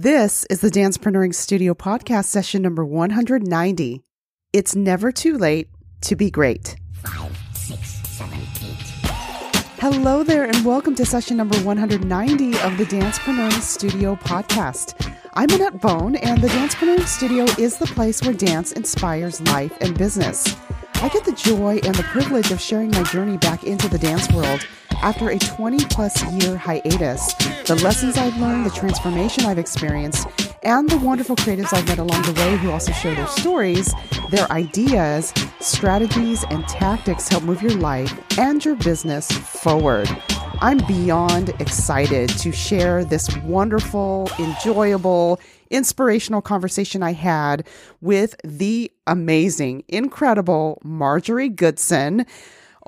This is the Dancepreneuring Studio podcast session number 190. It's never too late to be great. Five, six, seven, eight. Hello there, and welcome to session number 190 of the Dancepreneuring Studio podcast. I'm Annette Bone, and the Dancepreneuring Studio is the place where dance inspires life and business. I get the joy and the privilege of sharing my journey back into the dance world after a 20 plus year hiatus. The lessons I've learned, the transformation I've experienced, and the wonderful creatives I've met along the way who also share their stories, their ideas, strategies, and tactics help move your life and your business forward. I'm beyond excited to share this wonderful, enjoyable, inspirational conversation I had with the amazing, incredible Marjorie Goodson.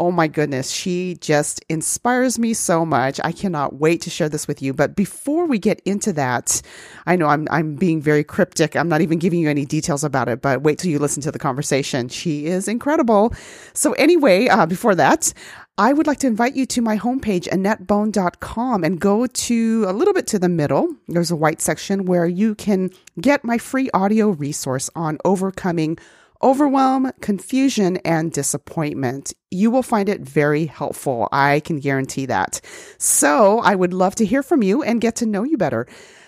Oh my goodness, she just inspires me so much. I cannot wait to share this with you. But before we get into that, I know I'm I'm being very cryptic. I'm not even giving you any details about it, but wait till you listen to the conversation. She is incredible. So anyway, uh, before that, I would like to invite you to my homepage, AnnetteBone.com, and go to a little bit to the middle. There's a white section where you can get my free audio resource on overcoming overwhelm, confusion, and disappointment. You will find it very helpful. I can guarantee that. So I would love to hear from you and get to know you better.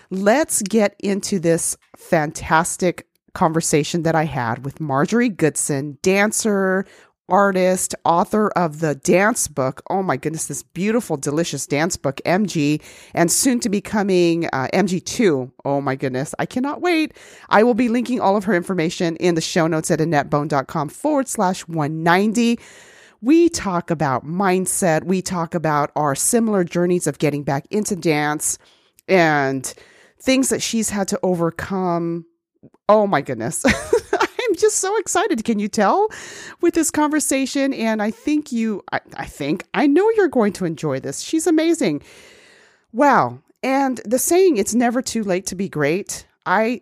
Let's get into this fantastic conversation that I had with Marjorie Goodson, dancer, artist, author of the dance book. Oh my goodness, this beautiful, delicious dance book, MG, and soon to be coming uh, MG2. Oh my goodness, I cannot wait. I will be linking all of her information in the show notes at annettebone.com forward slash 190. We talk about mindset. We talk about our similar journeys of getting back into dance and things that she's had to overcome. Oh my goodness. I'm just so excited. Can you tell with this conversation? And I think you, I, I think, I know you're going to enjoy this. She's amazing. Wow. And the saying, it's never too late to be great. I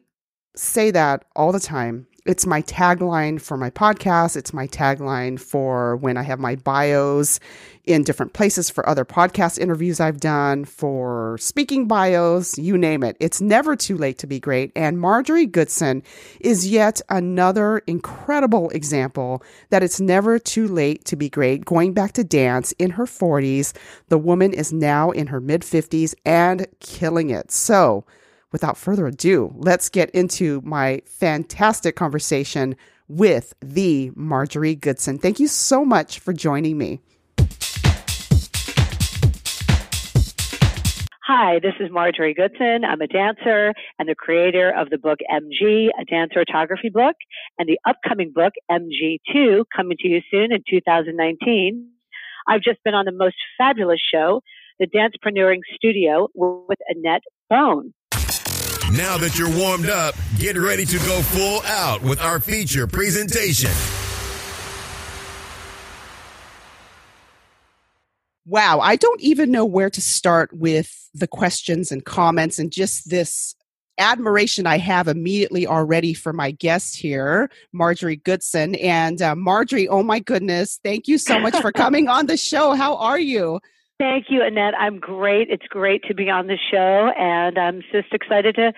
say that all the time it's my tagline for my podcast. It's my tagline for when I have my bios in different places for other podcast interviews I've done, for speaking bios, you name it. It's never too late to be great. And Marjorie Goodson is yet another incredible example that it's never too late to be great. Going back to dance in her 40s, the woman is now in her mid 50s and killing it. So, without further ado, let's get into my fantastic conversation with the Marjorie Goodson. Thank you so much for joining me. Hi, this is Marjorie Goodson. I'm a dancer and the creator of the book MG, a dance photography book, and the upcoming book MG2 coming to you soon in 2019. I've just been on the most fabulous show, the Dancepreneuring Studio with Annette Bone. Now that you're warmed up, get ready to go full out with our feature presentation. Wow, I don't even know where to start with the questions and comments and just this admiration I have immediately already for my guest here, Marjorie Goodson. And uh, Marjorie, oh my goodness, thank you so much for coming on the show. How are you? Thank you, Annette. I'm great. It's great to be on the show, and I'm just excited to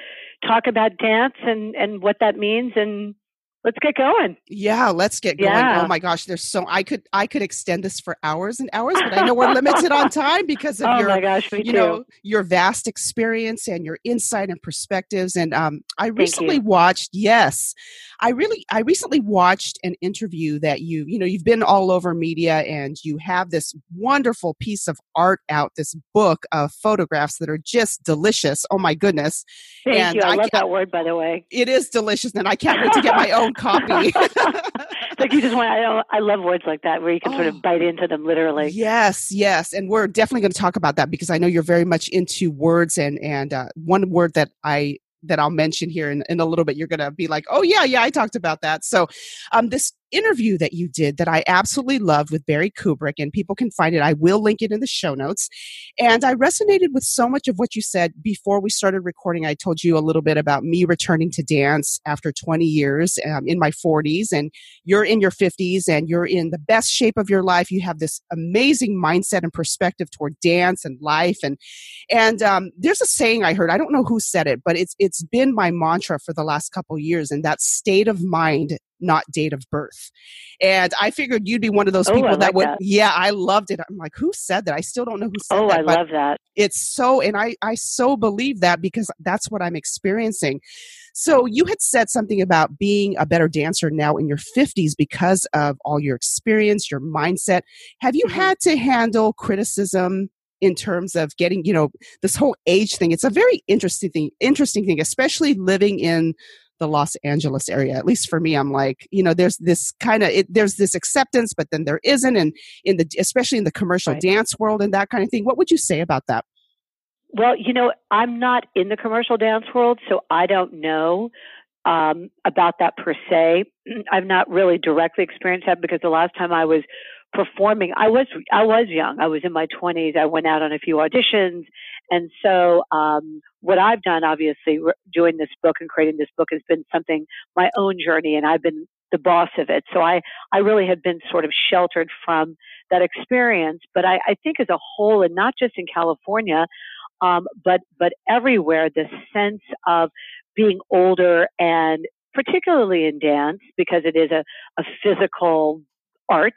talk about dance and, and what that means and let's get going. Yeah, let's get going. Yeah. Oh my gosh, there's so I could I could extend this for hours and hours, but I know we're limited on time because of oh your my gosh, you too. know your vast experience and your insight and perspectives. And um, I recently watched. Yes, I really I recently watched an interview that you you know you've been all over media and you have this wonderful piece of art out, this book of photographs that are just delicious. Oh my goodness! Thank and you. I, I love that word, by the way. It is delicious, and I can't wait to get my own copy. like you just want. I, I love words like that where you can oh, sort of oh. bite into them literally. Yes, yes, and we're definitely going to talk about that because I know you're very much into words and and uh, one word that I that I'll mention here in, in a little bit, you're going to be like, oh, yeah, yeah, I talked about that. So, um, this interview that you did that I absolutely loved with Barry Kibrick, and people can find it. I will link it in the show notes. And I resonated with so much of what you said before we started recording. I told you a little bit about me returning to dance after 20 years um, in my 40s, and you're in your 50s and you're in the best shape of your life. You have this amazing mindset and perspective toward dance and life. And and um, there's a saying I heard. I don't know who said it, but it's it's been my mantra for the last couple years, and that state of mind not date of birth. And I figured you'd be one of those oh, people like that would, that. yeah, I loved it. I'm like, who said that? I still don't know who said oh, that. Oh, I love that. It's so, and I, I so believe that because that's what I'm experiencing. So you had said something about being a better dancer now in your 50s because of all your experience, your mindset. Have you Mhm. had to handle criticism in terms of getting, you know, this whole age thing? It's a very interesting thing, interesting thing, especially living in the Los Angeles area. At least for me, I'm like, you know, there's this kind of there's this acceptance, but then there isn't, and in the especially in the commercial Right. dance world and that kind of thing. What would you say about that? Well, you know, I'm not in the commercial dance world, so I don't know um, about that per se. I've not really directly experienced that because the last time I was performing, I was I was young. I was in my 20s. I went out on a few auditions, and so um, what I've done, obviously, re- doing this book and creating this book has been something my own journey, and I've been the boss of it. So I I really have been sort of sheltered from that experience. But I, I think as a whole, and not just in California um, but but everywhere the sense of being older and particularly in dance because it is a, a physical art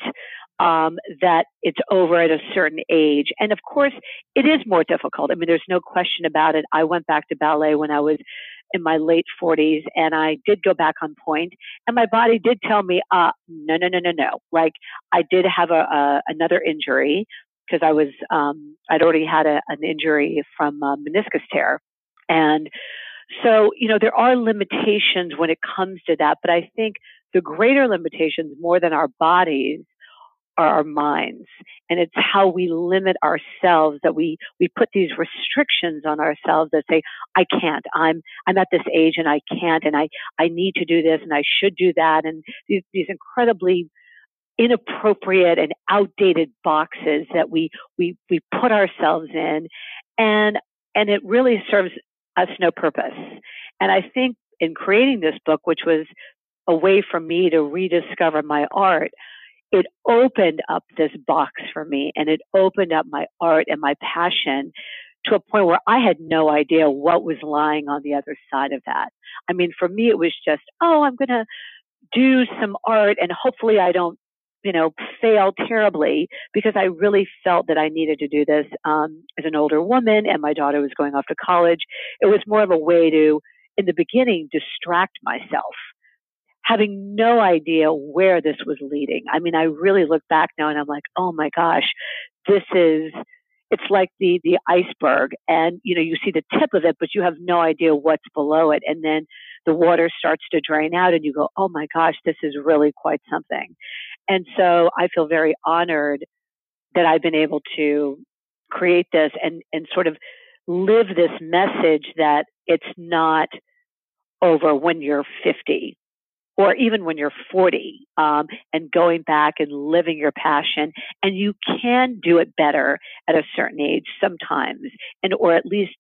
um, that it's over at a certain age. And of course it is more difficult. I mean there's no question about it. I went back to ballet when i was in my late 40s and i did go back on pointe and my body did tell me uh no no no no no. Like i did have a, a another injury because I was um, I'd already had a, an injury from a meniscus tear, and so you know there are limitations when it comes to that. But I think the greater limitations, more than our bodies, are our minds, and it's how we limit ourselves that we we put these restrictions on ourselves that say I can't. I'm I'm at this age and I can't, and I I need to do this and I should do that, and these these incredibly inappropriate and outdated boxes that we we we put ourselves in. And and it really serves us no purpose. And i think in creating this book which was a way for me to rediscover my art it opened up this box for me and it opened up my art and my passion to a point where I had no idea what was lying on the other side of that. I mean, for me, it was just, oh, I'm going to do some art and hopefully I don't you know, fail terribly because I really felt that I needed to do this um, as an older woman and my daughter was going off to college. It was more of a way to, in the beginning, distract myself, having no idea where this was leading. I mean, I really look back now and I'm like, oh my gosh, this is. It's like the the iceberg, and you know you see the tip of it, but you have no idea what's below it. And then the water starts to drain out, and you go, "Oh my gosh, this is really quite something." And so I feel very honored that I've been able to create this and, and sort of live this message that it's not over when you're 50 or even when you're 40 um, and going back and living your passion and you can do it better at a certain age sometimes and or at least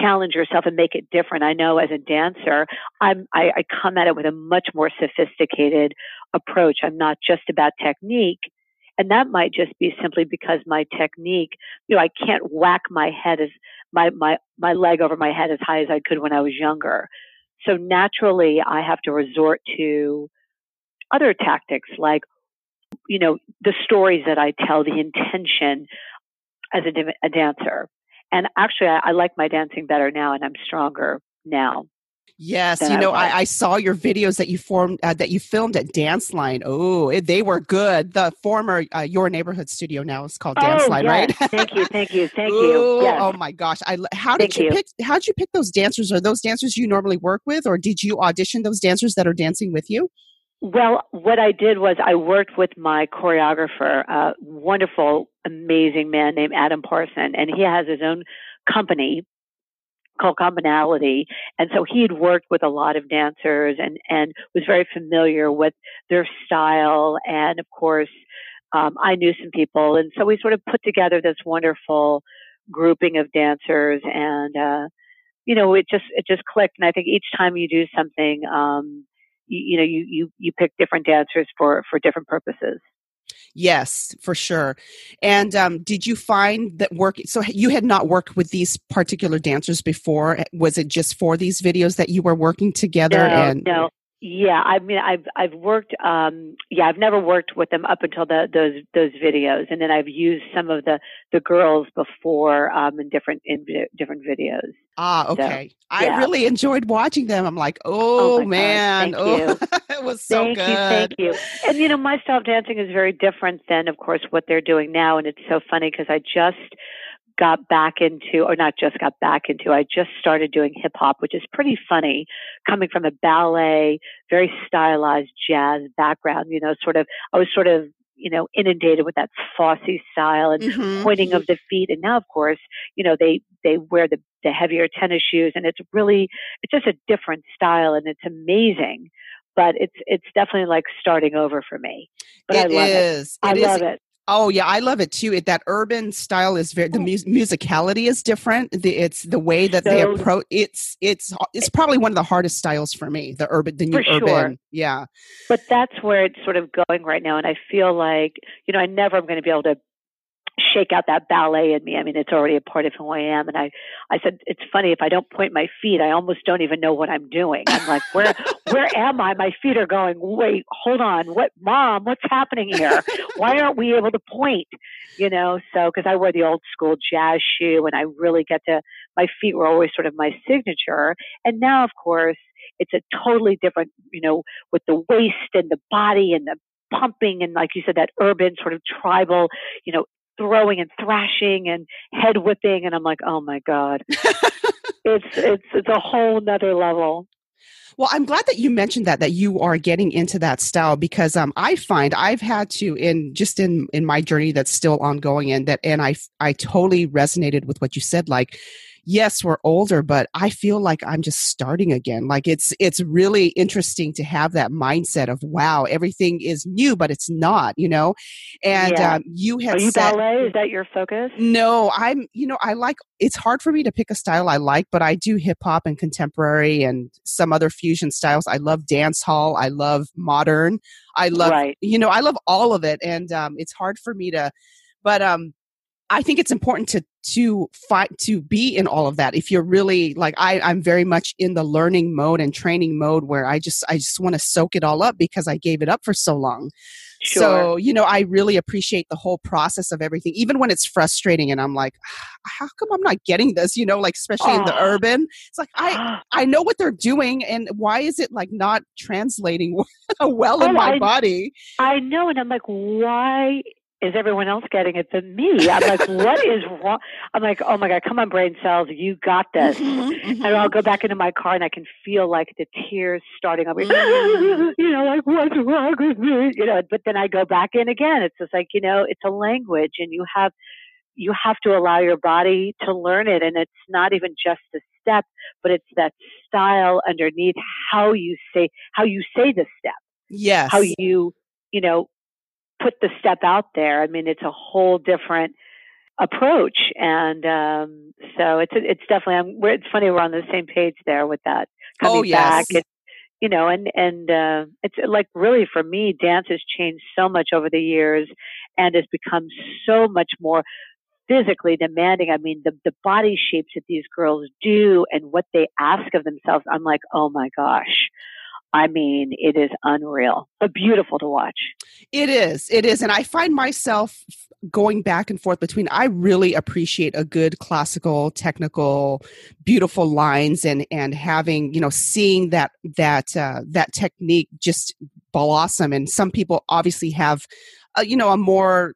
challenge yourself and make it different. I know as a dancer i'm I, I come at it with a much more sophisticated approach. I'm not just about technique and that might just be simply because my technique you know i can't whack my head as my my my leg over my head as high as i could when i was younger so naturally, I have to resort to other tactics like, you know, the stories that I tell, the intention as a, a dancer. And actually, I, I, like my dancing better now, and I'm stronger now. Yes, you know, I, I, saw your videos that you formed uh, that you filmed at Dance Line. Oh, it, they were good. The former uh, Your Neighborhood Studio now is called Dance oh, Line, yes. right? thank you, thank you, thank Ooh, you. Yes. Oh my gosh! I how did thank you, you pick? How did you pick those dancers? Are those dancers you normally work with, or did you audition those dancers that are dancing with you? Well, what I did was I worked with my choreographer, a wonderful, amazing man named Adam Parson, and he has his own company called commonality. And so he had worked with a lot of dancers and and was very familiar with their style. And of course um, i knew some people. And so we sort of put together this wonderful grouping of dancers. And uh you know it just it just clicked. And i think each time you do something um you, you know you you you pick different dancers for for different purposes Yes, for sure. And um, did you find that work? So you had not worked with these particular dancers before. Was it just for these videos that you were working together? No, and no. Yeah, I mean, I've I've worked. Um, yeah, I've never worked with them up until the, those those videos, and then I've used some of the the girls before um, in different in different videos. Ah, okay. So, I really enjoyed watching them. I'm like, oh, oh man, oh, it was so thank good. you, thank you. And you know, my style of dancing is very different than, of course, what they're doing now. And it's so funny because I just got back into, or not just got back into, I just started doing hip hop, which is pretty funny coming from a ballet, very stylized jazz background, you know, sort of, I was sort of, you know, inundated with that Fosse style and mm-hmm. pointing of the feet. And now, of course, you know, they, they wear the, the heavier tennis shoes and it's really, it's just a different style and it's amazing but it's it's definitely like starting over for me. But it I love is. it. I it love is. it. Oh yeah, I love it too. It, that urban style is very the oh. mu- musicality is different. The, it's the way that so, they approach. It's it's it's probably one of the hardest styles for me. The urban, the new urban, sure. yeah. But that's where it's sort of going right now, and I feel like you know I never am going to be able to shake out that ballet in me. I mean, it's already a part of who I am. And I, I said, it's funny if I don't point my feet, I almost don't even know what I'm doing. I'm like, where, where am I? My feet are going. Wait, hold on. What, mom? What's happening here? Why aren't we able to point? You know, so because I wear the old school jazz shoe, and I really get to. My feet were always sort of my signature, and now, of course, it's a totally different. You know, with the waist and the body and the pumping and like you said that urban sort of tribal you know throwing and thrashing and head whipping and I'm like, oh my God. it's it's it's a whole nother level. Well, I'm glad that you mentioned that that you are getting into that style because um, I find I've had to in just in in my journey that's still ongoing and that and I I totally resonated with what you said like yes, we're older, but I feel like I'm just starting again. Like it's it's really interesting to have that mindset of wow, everything is new, but it's not, you know. And yeah. um, you have are you said, ballet? Is that your focus? No, I'm. You know, I like. It's hard for me to pick a style I like, but I do hip hop and contemporary and some other fusion styles. I love dance hall. I love modern. I love. Right. You know, I love all of it, and um, it's hard for me to. But um, I think it's important to to fight to be in all of that. If you're really like I, I'm very much in the learning mode and training mode where I just I just want to soak it all up because I gave it up for so long. Sure. So, you know, I really appreciate the whole process of everything, even when it's frustrating and I'm like, how come I'm not getting this? You know, like especially in the urban. It's like I I know what they're doing and why is it like not translating well oh, in oh, my I, body? I know and I'm like, why is everyone else getting it than me? I'm like, what is wrong? I'm like, oh my God, come on, brain cells, you got this. Mm-hmm, mm-hmm. And I'll go back into my car and I can feel like the tears starting up. Mm-hmm. you know, like, what's wrong with me? You know, but then I go back in again. It's just like, you know, it's a language and you have, you have to allow your body to learn it. And it's not even just the step, but it's that style underneath how you say, how you say the step. Yes. How you, you know, put the step out there. I mean, it's a whole different approach, and um, so it's it's definitely. I'm, it's funny we're on the same page there with that coming oh, yes. back. It's, you know, and and uh, it's like really for me, dance has changed so much over the years, and has become so much more physically demanding. I mean, the the body shapes that these girls do and what they ask of themselves. I'm like, oh my gosh. I mean, it is unreal, but beautiful to watch. It is. It is. And I find myself going back and forth between I really appreciate a good classical, technical, beautiful lines and and having, you know, seeing that that uh, that technique just blossom and some people obviously have uh, you know a more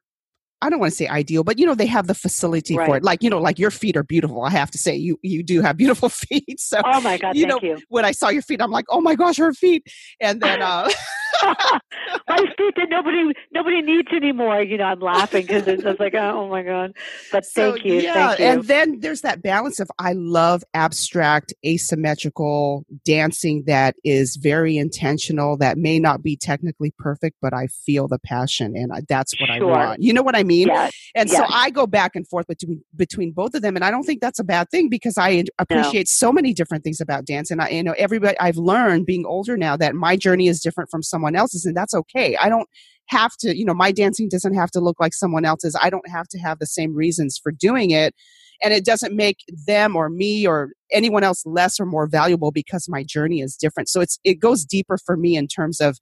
I don't want to say ideal, but you know, they have the facility right. for it. Like, you know, like your feet are beautiful. I have to say, you you do have beautiful feet. So Oh my God, you thank know, you. When I saw your feet, I'm like, oh my gosh, her feet. And then uh my feet that nobody nobody needs anymore. You know, I'm laughing because it's just like, oh, my god. But so, thank you, yeah. Thank you. And then there's that balance of I love abstract, asymmetrical dancing that is very intentional. That may not be technically perfect, but I feel the passion, and that's what sure. I want. You know what I mean? Yes. And yes. so I go back and forth between between both of them, and I don't think that's a bad thing because I appreciate no. so many different things about dance, and I you know everybody I've learned being older now that my journey is different from someone else's, and that's okay. I don't have to, you know, my dancing doesn't have to look like someone else's. I don't have to have the same reasons for doing it. And it doesn't make them or me or anyone else less or more valuable because my journey is different. So it's it goes deeper for me in terms of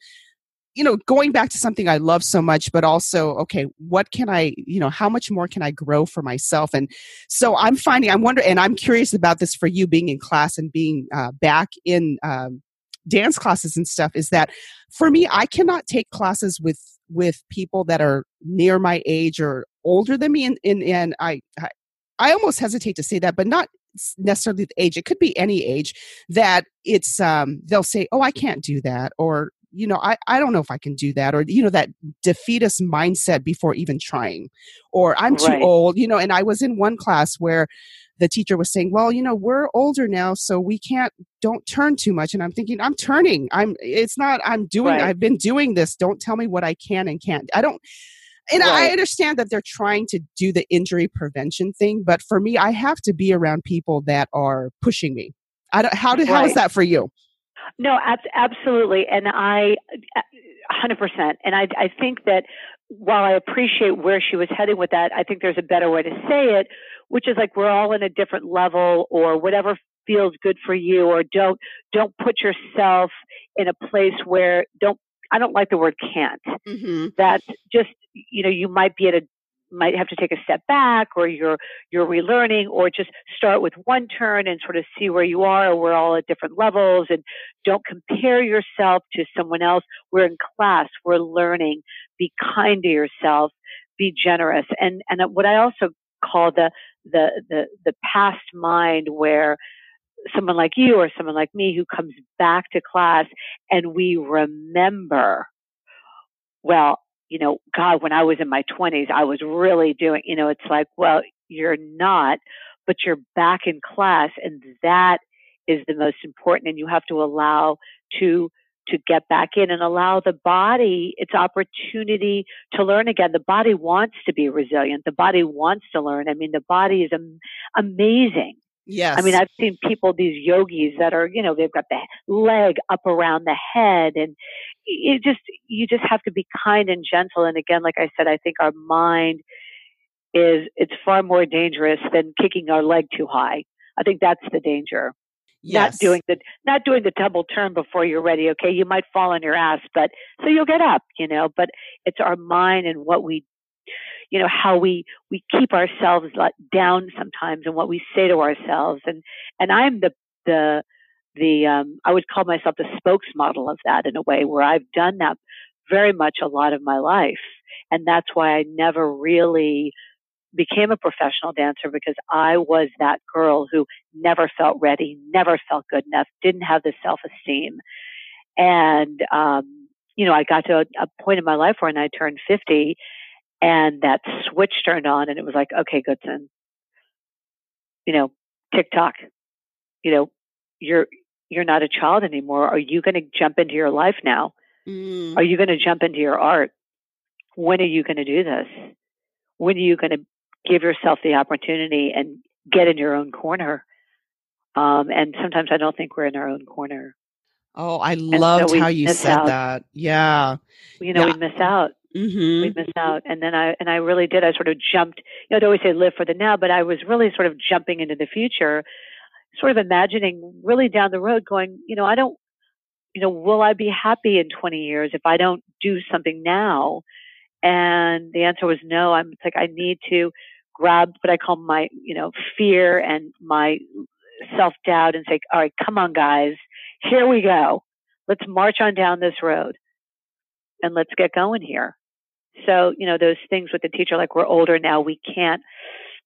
you know going back to something i love so much but also okay what can i you know how much more can i grow for myself and so i'm finding i'm wondering and i'm curious about this for you being in class and being uh, back in um, dance classes and stuff is that for me i cannot take classes with with people that are near my age or older than me and and, and I, I i almost hesitate to say that but not necessarily the age it could be any age that it's um they'll say oh i can't do that or you know I, I don't know if i can do that or you know that defeatist mindset before even trying or i'm too right. old you know and i was in one class where the teacher was saying, well, you know, we're older now, so we can't, don't turn too much. And I'm thinking, I'm turning. I'm, it's not, I'm doing, right. I've been doing this. Don't tell me what I can and can't. I don't, and right. I understand that they're trying to do the injury prevention thing, but for me, I have to be around people that are pushing me. I don't, how, do, how is that for you? No, absolutely. And I, 100%. And I, I think that while I appreciate where she was heading with that, I think there's a better way to say it, which is like we're all in a different level or whatever feels good for you or don't don't put yourself in a place where don't I don't like the word can't. Mm-hmm. That just you know you might be at a might have to take a step back or you're you're relearning or just start with one turn and sort of see where you are. We're all at different levels and don't compare yourself to someone else. We're in class. We're learning. Be kind to yourself. Be generous. And and what i also call the the the, the past mind where someone like you or someone like me who comes back to class and we remember well you know, God, when I was in my 20s, I was really doing, you know, it's like, well, you're not, but you're back in class, and that is the most important. And you have to allow to to get back in and allow the body its opportunity to learn again. The body wants to be resilient. The body wants to learn. I mean, the body is am- amazing. Yes. I mean, I've seen people, these yogis that are, you know, they've got the leg up around the head and you just, you just have to be kind and gentle. And again, like I said, I think our mind is, it's far more dangerous than kicking our leg too high. I think that's the danger. Yes. Not doing the, not doing the double turn before you're ready. Okay. You might fall on your ass, but so you'll get up, you know, but it's our mind and what we you know how we we keep ourselves down sometimes and what we say to ourselves and and i'm the the the um i would call myself the spokesmodel of that in a way where i've done that very much a lot of my life and that's why i never really became a professional dancer because I was that girl who never felt ready, never felt good enough, didn't have the self esteem. And, um, you know, I got to a, a point in my life when I turned 50 and that switch turned on and it was like, okay, Goodson, you know, TikTok, you know, you're, you're not a child anymore. Are you going to jump into your life now? Mm. Are you going to jump into your art? When are you going to do this? When are you going to give yourself the opportunity and get in your own corner? Um, and sometimes I don't think we're in our own corner. Oh, I loved so how you said out. that. Yeah. You know, yeah. we miss out. Mm-hmm. We miss out. And then I and I really did. I sort of jumped. You know, I'd always say live for the now, but I was really sort of jumping into the future, sort of imagining really down the road, going, you know, I don't, you know, will I be happy in 20 years if I don't do something now? And the answer was no. I'm like I need to grab what I call my, you know, fear and my self doubt and say, all right, come on, guys, here we go. Let's march on down this road and let's get going here. So, you know, those things with the teacher, like we're older now, we can't,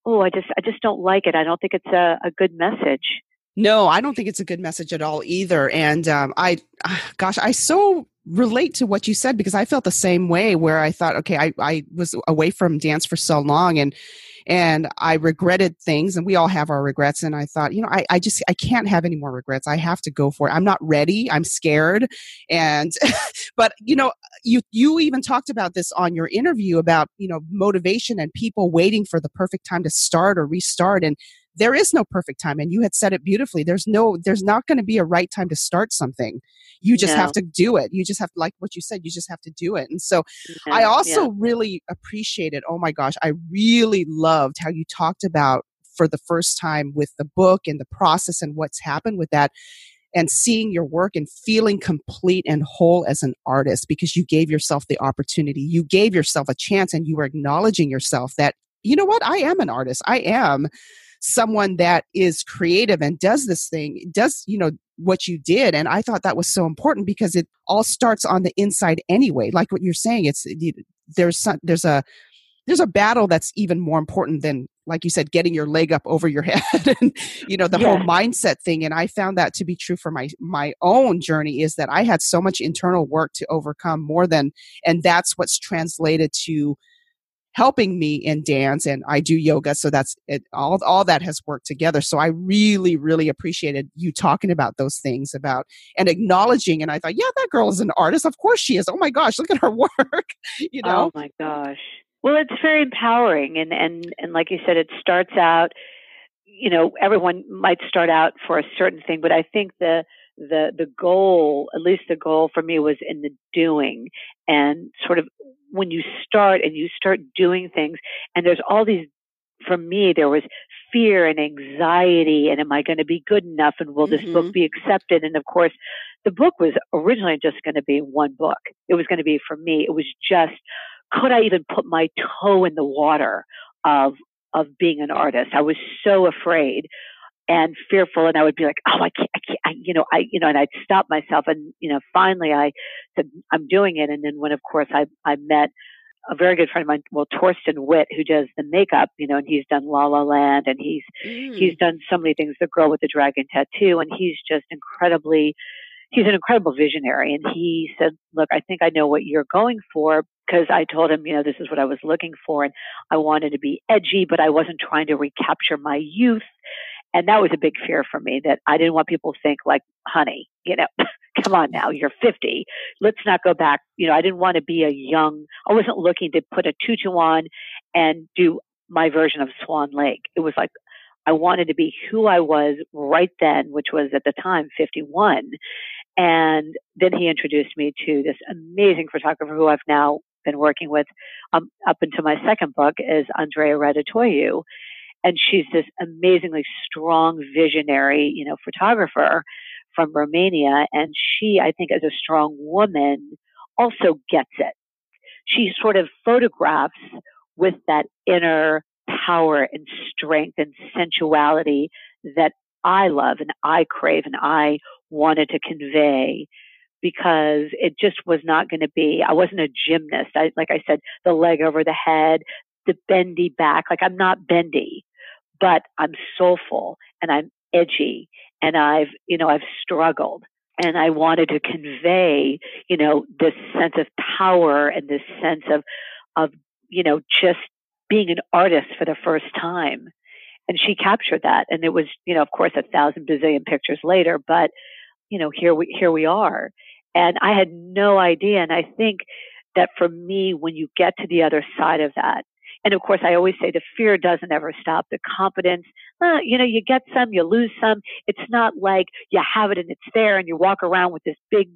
oh, I just, I just don't like it. I don't think it's a, a good message. No, I don't think it's a good message at all either. And um, I, gosh, I so relate to what you said because I felt the same way where I thought, okay, I, I was away from dance for so long and and I regretted things and we all have our regrets. And I thought, you know, I, I just I can't have any more regrets. I have to go for it. I'm not ready. I'm scared. And but you know, you you even talked about this on your interview about, you know, motivation and people waiting for the perfect time to start or restart. And there is no perfect time and you had said it beautifully there's no there's not going to be a right time to start something you just no. have to do it you just have to like what you said you just have to do it and so yeah, i also yeah. really appreciated oh my gosh i really loved how you talked about for the first time with the book and the process and what's happened with that and seeing your work and feeling complete and whole as an artist because you gave yourself the opportunity you gave yourself a chance and you were acknowledging yourself that you know what i am an artist i am someone that is creative and does this thing, does, you know, what you did. And I thought that was so important because it all starts on the inside anyway. Like what you're saying, it's, there's some, there's a, there's a battle that's even more important than like you said getting your leg up over your head and you know the yeah. whole mindset thing and i found that to be true for my my own journey is that i had so much internal work to overcome more than and that's what's translated to helping me in dance and I do yoga. So that's it. All, all that has worked together. So I really, really appreciated you talking about those things about and acknowledging. And I thought, yeah, that girl is an artist. Of course she is. Oh my gosh, look at her work. you know? Oh my gosh. Well, it's very empowering. And, and, and like you said, it starts out, you know, everyone might start out for a certain thing, but I think the, the the goal at least the goal for me was in the doing and sort of when you start and you start doing things and there's all these for me there was fear and anxiety and am i going to be good enough and will this mm-hmm. book be accepted and of course the book was originally just going to be one book it was going to be for me it was just could i even put my toe in the water of of being an artist i was so afraid and fearful and I would be like, oh, I can't, I can't, I, you know, I, you know, and I'd stop myself and, you know, finally I said, I'm doing it. And then when, of course, I, I met a very good friend of mine, well, Torsten Witt, who does the makeup, you know, and he's done La La Land and he's, mm. he's done so many things, The Girl with the Dragon Tattoo, and he's just incredibly, he's an incredible visionary. And he said, look, I think I know what you're going for because I told him, you know, this is what I was looking for. And I wanted to be edgy, but I wasn't trying to recapture my youth and that was a big fear for me that I didn't want people to think like, honey, you know, come on now, you're 50. Let's not go back. You know, I didn't want to be a young, I wasn't looking to put a tutu on and do my version of Swan Lake. It was like, I wanted to be who I was right then, which was at the time 51. And then he introduced me to this amazing photographer who I've now been working with um, up until my second book is Andrea Raditoiu and she's this amazingly strong visionary, you know, photographer from Romania. And she, I think, as a strong woman, also gets it. She sort of photographs with that inner power and strength and sensuality that I love and I crave and I wanted to convey because it just was not going to be, I wasn't a gymnast. I, like I said, the leg over the head, the bendy back. Like I'm not bendy but I'm soulful and I'm edgy and I've, you know, I've struggled and I wanted to convey, you know, this sense of power and this sense of, of, you know, just being an artist for the first time. And she captured that. And it was, you know, of course, a thousand bazillion pictures later, but, you know, here we, here we are. And I had no idea. And I think that for me, when you get to the other side of that, and of course, I always say the fear doesn't ever stop. The confidence, uh, you know, you get some, you lose some. It's not like you have it and it's there and you walk around with this big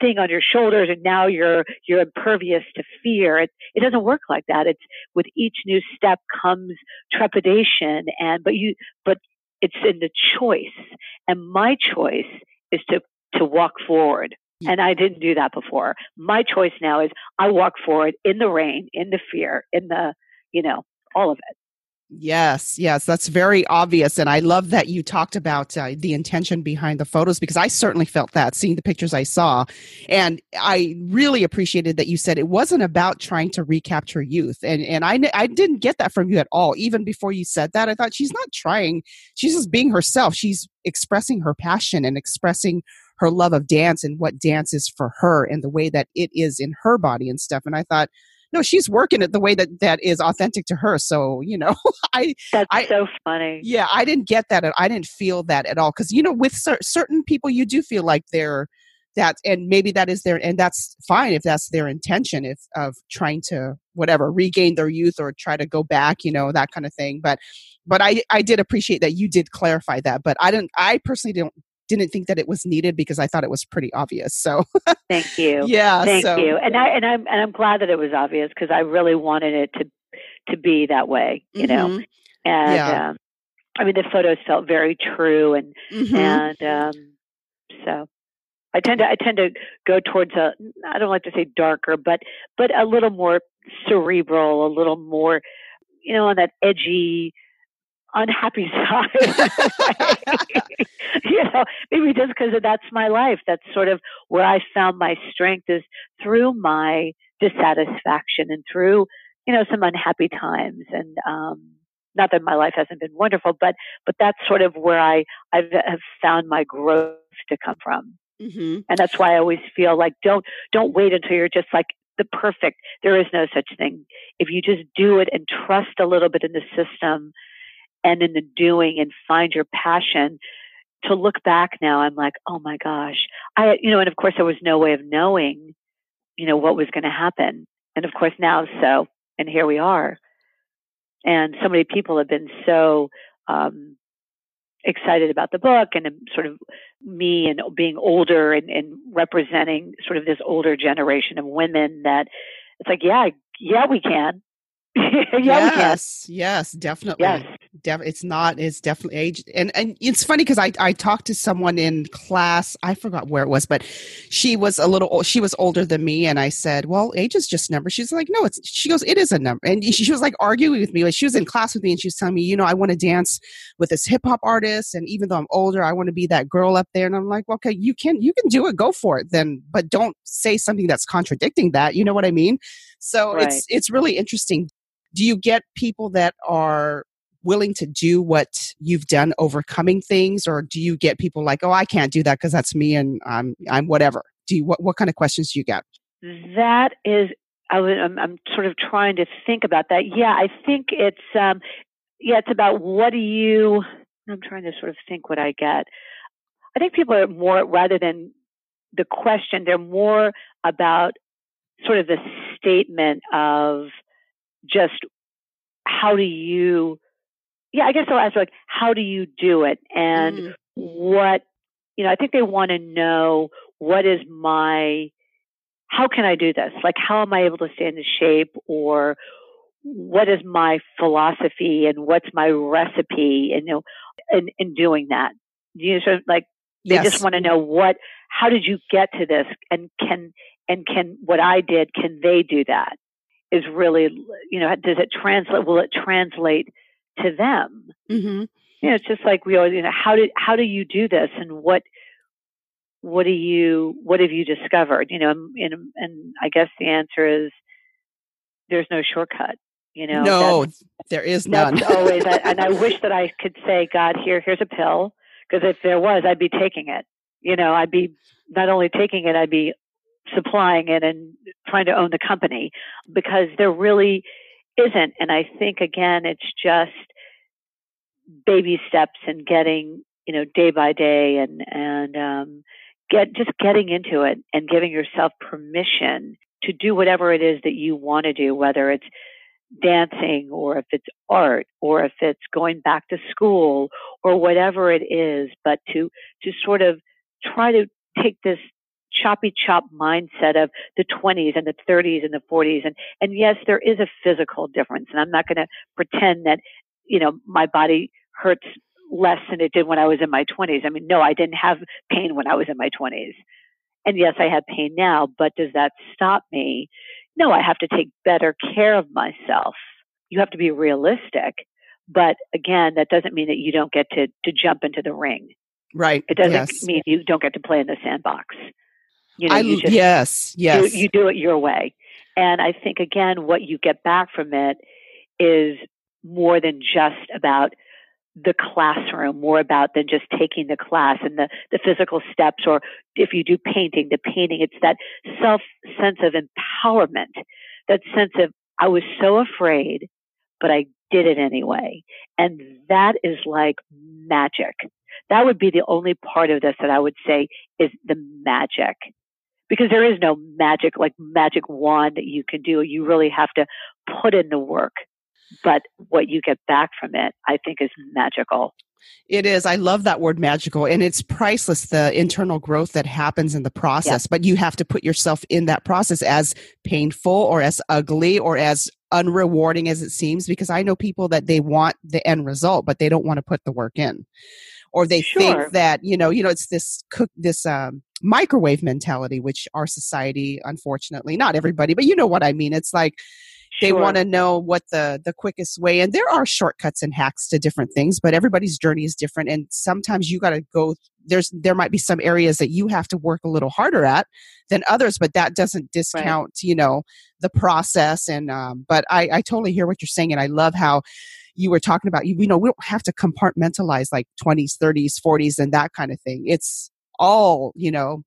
thing on your shoulders and now you're you're impervious to fear it it doesn't work like that it's with each new step comes trepidation and but you but it's in the choice and my choice is to to walk forward and I didn't do that before. My choice now is I walk forward in the rain, in the fear, in the, you know, all of it. Yes, yes, that's very obvious. And I love that you talked about uh, the intention behind the photos because I certainly felt that seeing the pictures I saw. And I really appreciated that you said it wasn't about trying to recapture youth. And, and I, I didn't get that from you at all. Even before you said that, I thought she's not trying, she's just being herself. She's expressing her passion and expressing her love of dance and what dance is for her and the way that it is in her body and stuff. And I thought, no, she's working it the way that that is authentic to her. So you know, I that's I, so funny. Yeah, I didn't get that. I didn't feel that at all because you know, with cer- certain people, you do feel like they're that, and maybe that is their, and that's fine if that's their intention, if of trying to whatever regain their youth or try to go back, you know, that kind of thing. But but I I did appreciate that you did clarify that. But I didn't. I personally don't didn't think that it was needed because I thought it was pretty obvious. So thank you. Yeah, thank so. you. And I and I'm and I'm glad that it was obvious because I really wanted it to to be that way. You mm-hmm. know, and yeah. um, I mean the photos felt very true and mm-hmm. and um, so. I tend to I tend to go towards a I don't like to say darker, but but a little more cerebral, a little more, you know, on that edgy, unhappy side. you know, maybe just because that's my life. That's sort of where I found my strength is through my dissatisfaction and through, you know, some unhappy times. And um, not that my life hasn't been wonderful, but but that's sort of where I I've found my growth to come from. Mm-hmm. And that's why I always feel like don't don't wait until you're just like the perfect. There is no such thing. If you just do it and trust a little bit in the system and in the doing and find your passion, to look back now, I'm like, oh my gosh, I, you know, and of course there was no way of knowing, you know, what was going to happen. And of course now, so, and here we are. And so many people have been so, um, excited about the book and sort of me and being older and, and representing sort of this older generation of women that it's like, yeah, yeah, we can. yeah, yes, yes, definitely. Yes. Def- it's not. It's definitely age, and and it's funny because I I talked to someone in class. I forgot where it was, but she was a little. She was older than me, and I said, "Well, age is just a number." She's like, "No, it's." She goes, "It is a number," and she, she was like arguing with me. Like she was in class with me, and she was telling me, "You know, I want to dance with this hip hop artist, and even though I'm older, I want to be that girl up there." And I'm like, well, "Okay, you can you can do it. Go for it, then, but don't say something that's contradicting that. You know what I mean?" So Right. it's it's really interesting do you get people that are willing to do what you've done overcoming things or do you get people like oh i can't do that because that's me and i'm i'm whatever do you what, what kind of questions do you get That is, I I'm, I'm sort of trying to think about that. Yeah, I think it's, um, yeah, it's about what do you, I'm trying to sort of think what I get. I think people are more, rather than the question, they're more about sort of the statement of just how do you, yeah, I guess I'll ask like, how do you do it? And Mm. what, you know, I think they want to know what is my, how can I do this? Like, how am I able to stay in shape or what is my philosophy and what's my recipe and, you know, in, in doing that? You know, sort of like, they yes just want to know what, how did you get to this? And can, and can what I did, can they do that? Is really, you know, does it translate? Will it translate to them? mm-hmm. you know, it's just like we always, you know, how did how do you do this, and what what do you what have you discovered? You know, and and, and I guess the answer is there's no shortcut. You know, no there is none always, and I wish that I could say, God, here, here's a pill, because if there was, I'd be taking it. You know, I'd be not only taking it, I'd be supplying it and trying to own the company because there really isn't. And I think again, it's just baby steps and getting, you know, day by day and, and, um, get, just getting into it and giving yourself permission to do whatever it is that you want to do, whether it's dancing or if it's art or if it's going back to school or whatever it is, but to, to sort of try to take this choppy chop mindset of the 20s and the 30s and the 40s and and yes there is a physical difference and I'm not going to pretend that you know my body hurts less than it did when I was in my 20s. I mean no I didn't have pain when I was in my 20s. And yes I have pain now, but does that stop me? No, I have to take better care of myself. You have to be realistic. But again, that doesn't mean that you don't get to to jump into the ring. right It doesn't yes. mean you don't get to play in the sandbox. You know, I, you just yes yes. do, you do it your way. And I think again, what you get back from it is more than just about the classroom more about than just taking the class and the, the physical steps or if you do painting the painting. It's that self sense of empowerment that sense of i was so afraid but i did it anyway. And that is like magic. That would be the only part of this that i would say is the magic because there is no magic like magic wand that you can do you really have to put in the work but what you get back from it, I think, is magical. It is. I love that word magical and it's priceless, the internal growth that happens in the process. Yeah. But you have to put yourself in that process as painful or as ugly or as unrewarding as it seems, because I know people that they want the end result, but they don't want to put the work in. Or they sure. think that, you know, you know, it's this cook, this, um, microwave mentality, which our society, unfortunately, not everybody, but you know what I mean. It's like, they sure. want to know what the the quickest way and there are shortcuts and hacks to different things but everybody's journey is different and sometimes you got to go there's there might be some areas that you have to work a little harder at than others but that doesn't discount right. you know the process and um, but I, I totally hear what you're saying and i love how you were talking about you, you know we don't have to compartmentalize like 20s 30s 40s and that kind of thing it's all you know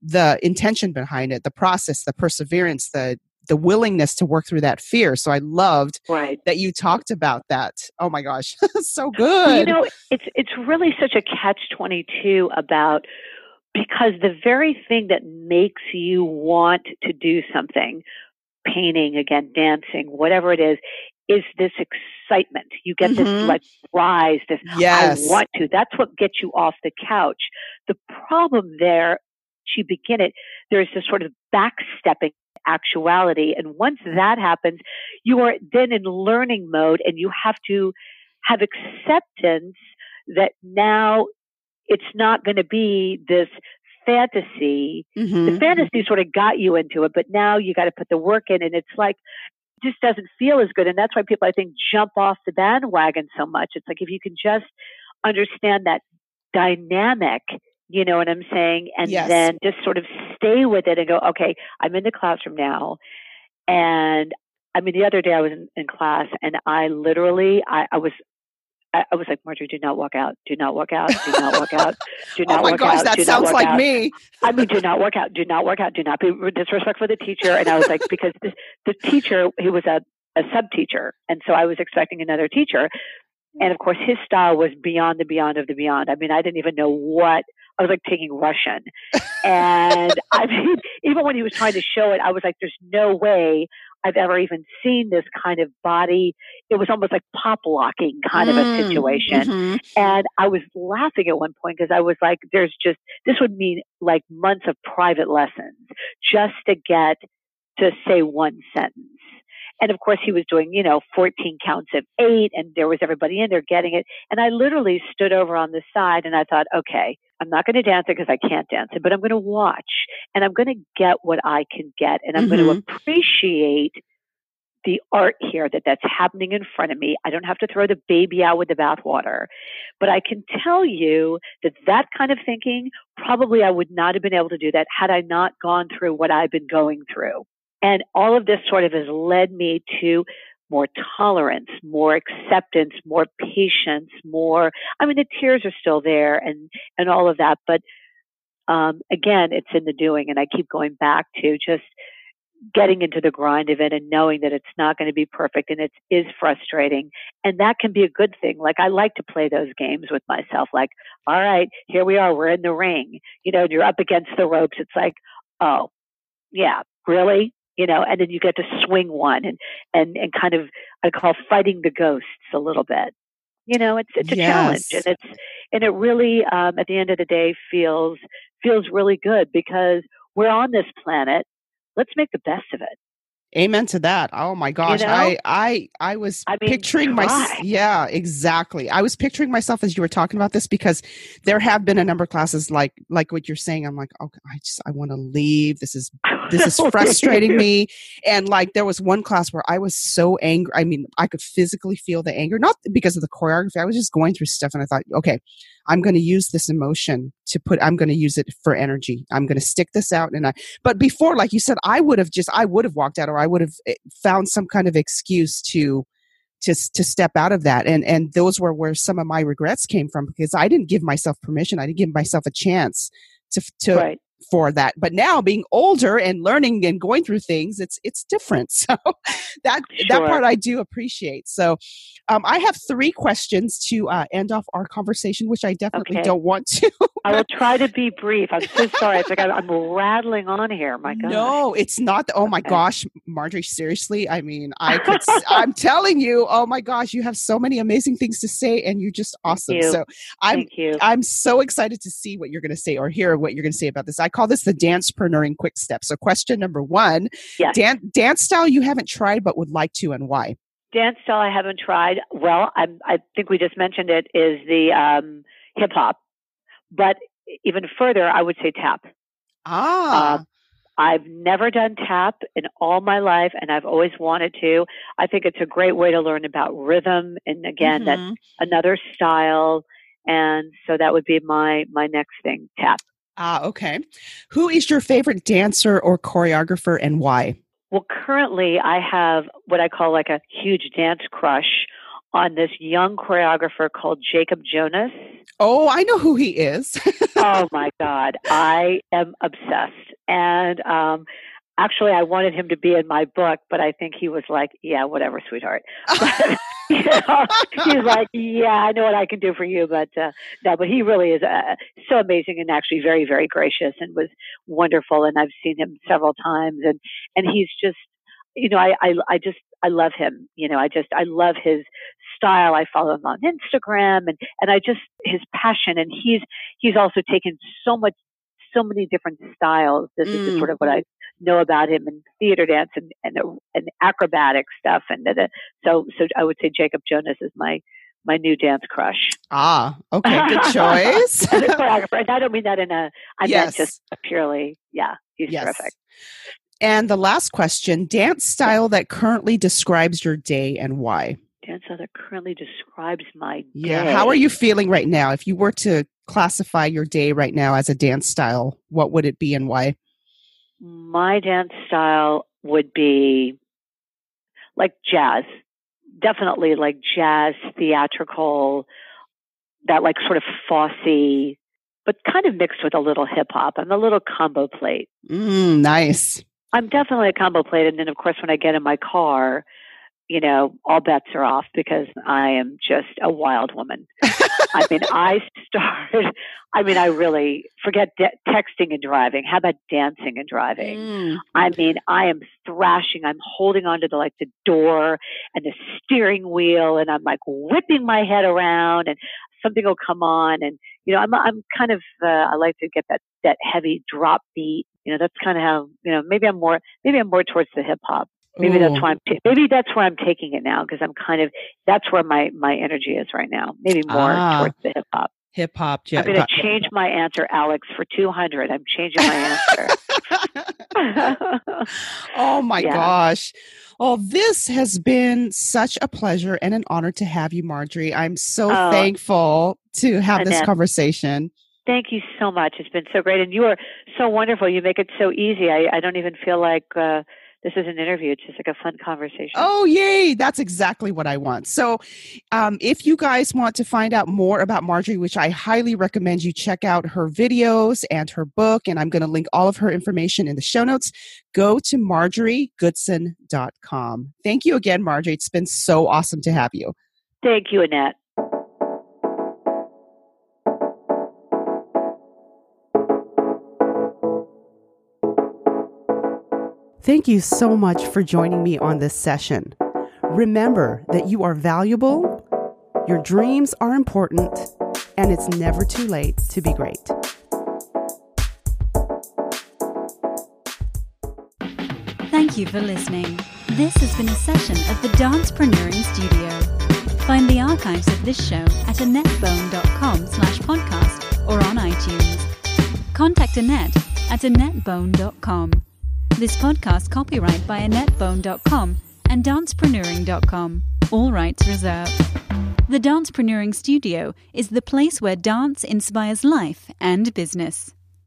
the intention behind it the process the perseverance the the willingness to work through that fear. So I loved right. that you talked about that. Oh my gosh, so good. You know, it's it's really such a catch twenty two about because the very thing that makes you want to do something, painting again, dancing, whatever it is, is this excitement. You get mm-hmm. this like rise, this yes. I want to. That's what gets you off the couch. The problem there, to begin it, there's this sort of backstepping actuality. And once that happens, you are then in learning mode and you have to have acceptance that now it's not going to be this fantasy. Mm-hmm. The fantasy sort of got you into it, but now you got to put the work in and it's like, just doesn't feel as good. And that's why people, I think, jump off the bandwagon so much. It's like if you can just understand that dynamic you know what I'm saying? And yes. then just sort of stay with it and go, okay, I'm in the classroom now. And I mean, the other day I was in, in class and I literally, I, I was I, was like, Marjorie, do not walk out. Do not walk out. Do not walk out. Do oh not walk out. oh my walk gosh, out. that do sounds like out. me. I mean, do not walk out. Do not walk out. Do not be disrespectful to the teacher. And I was like, because this, the teacher, he was a, a sub teacher. And so I was expecting another teacher. And of course, his style was beyond the beyond of the beyond. I mean, I didn't even know what I was like taking Russian. And I mean, even when he was trying to show it, I was like, there's no way I've ever even seen this kind of body. It was almost like pop locking kind mm, of a mm, situation. Mm-hmm. And I was laughing at one point because I was like, there's just, this would mean like months of private lessons just to get to say one sentence. And of course, he was doing, you know, 14 counts of eight, and there was everybody in there getting it. And I literally stood over on the side and I thought, okay, I'm not going to dance it because I can't dance it, but I'm going to watch and I'm going to get what I can get. And I'm mm-hmm. going to appreciate the art here that that's happening in front of me. I don't have to throw the baby out with the bathwater, but I can tell you that that kind of thinking, probably I would not have been able to do that had I not gone through what I've been going through. And all of this sort of has led me to more tolerance, more acceptance, more patience, more, I mean, the tears are still there and, and all of that. But, um, again, it's in the doing. And I keep going back to just getting into the grind of it and knowing that it's not going to be perfect and it is frustrating. And that can be a good thing. Like I like to play those games with myself. Like, all right, here we are. We're in the ring. You know, you're up against the ropes. It's like, oh, yeah, really? You know, and then you get to swing one and, and, and kind of, I call fighting the ghosts a little bit. You know, it's, it's a yes. challenge and it's, and it really, um, at the end of the day feels, feels really good because we're on this planet. Let's make the best of it. Amen to that. Oh my gosh. You know? I I I was I mean, picturing my yeah, exactly. I was picturing myself as you were talking about this because there have been a number of classes like like what you're saying. I'm like, okay, I just I want to leave. This is this is frustrating me. And like there was one class where I was so angry. I mean, I could physically feel the anger, not because of the choreography. I was just going through stuff and I thought, okay, I'm going to use this emotion to put, I'm going to use it for energy. I'm going to stick this out. And I, but before, like you said, I would have just, I would have walked out or I would have eh, found some kind of excuse to, to to step out of that and and those were where some of my regrets came from because I didn't give myself permission I didn't give myself a chance to to Right. For that but now being older and learning and going through things it's it's different. So that that part I do appreciate. So um, I have three questions to uh, end off our conversation which I definitely Okay. don't want to I will try to be brief. I'm so sorry. It's like I'm, I'm rattling on here. My God. No, it's not. The, oh my Okay. gosh, Marjorie, seriously. I mean, I could, I'm telling you, oh my gosh, you have so many amazing things to say and you're just awesome. you. So I'm, Thank you. I'm so excited to see what you're going to say or hear what you're going to say about this. I call this the dancepreneuring quick step. So question number one, Yes. dan- dance style you haven't tried but would like to and why? Dance style I haven't tried. Well, I'm, I think we just mentioned it is the um, hip hop, but even further, I would say tap. Ah, I've never done tap in all my life, and I've always wanted to. I think it's a great way to learn about rhythm, and again, that's mhm. another style. And so that would be my my next thing, tap. ah, okay. Who is your favorite dancer or choreographer and why? Well, currently I have what I call like a huge dance crush on this young choreographer called Jacob Jonas. Oh, I know who he is. oh my God, I am obsessed. And um, actually, I wanted him to be in my book, but I think he was like, "Yeah, whatever, sweetheart." But, you know, he's like, "Yeah, I know what I can do for you," but uh, no, but he really is uh, so amazing and actually very, very gracious and was wonderful. And I've seen him several times, and and he's just, you know, I I, I just I love him. You know, I just I love his style. I follow him on Instagram, and and I just his passion, and he's he's also taken so much so many different styles. This is Mm. sort of what I know about him in theater dance and and, and acrobatic stuff. And so so I would say Jacob Jonas is my my new dance crush. ah, okay, good choice. Choreographer, and I don't mean that in a I meant just purely yeah. He's yes. terrific. And the last question dance style that currently describes your day and why? That currently describes my Yeah. How are you feeling right now? If you were to classify your day right now as a dance style, what would it be and why? My dance style would be like jazz. Definitely like jazz, theatrical, that like sort of Fosse, but kind of mixed with a little hip hop. I'm a little combo plate. Mm, nice. I'm definitely a combo plate. And then, of course, when I get in my car, you know, all bets are off because I am just a wild woman. I mean, I started, I mean, I really forget de- texting and driving. How about dancing and driving? Mm. I mean, I am thrashing. I'm holding onto the like the door and the steering wheel, and I'm like whipping my head around, and something will come on, and you know, I'm I'm kind of uh, I like to get that that heavy drop beat. You know, that's kind of how you know. Maybe I'm more maybe I'm more towards the hip hop. Maybe that's why I'm t- maybe that's where I'm taking it now because I'm kind of that's where my my energy is right now. Maybe more Ah. towards the hip hop. Hip hop. Ja- I'm going to change my answer, Alex, for 200. I'm changing my answer. oh my Yeah. gosh. Oh, this has been such a pleasure and an honor to have you, Marjorie. I'm so Oh. thankful to have this conversation. Thank you so much. It's been so great. And you are so wonderful. You make it so easy. I, I don't even feel like uh, this is an interview. It's just like a fun conversation. Oh, yay. That's exactly what I want. So, um, if you guys want to find out more about Marjorie, which I highly recommend you check out her videos and her book, and I'm going to link all of her information in the show notes, go to marjoriegoodson.com. Thank you again, Marjorie. It's been so awesome to have you. Thank you, Annette. Thank you so much for joining me on this session. Remember that you are valuable, your dreams are important, and it's never too late to be great. Thank you for listening. This has been a session of the Dancepreneuring Studio. Find the archives of this show at annettebone.com slash podcast or on iTunes. Contact Annette at annettebone.com. This podcast copyright by AnnetteBone.com and dancepreneuring.com. All rights reserved. The Dancepreneuring Studio is the place where dance inspires life and business.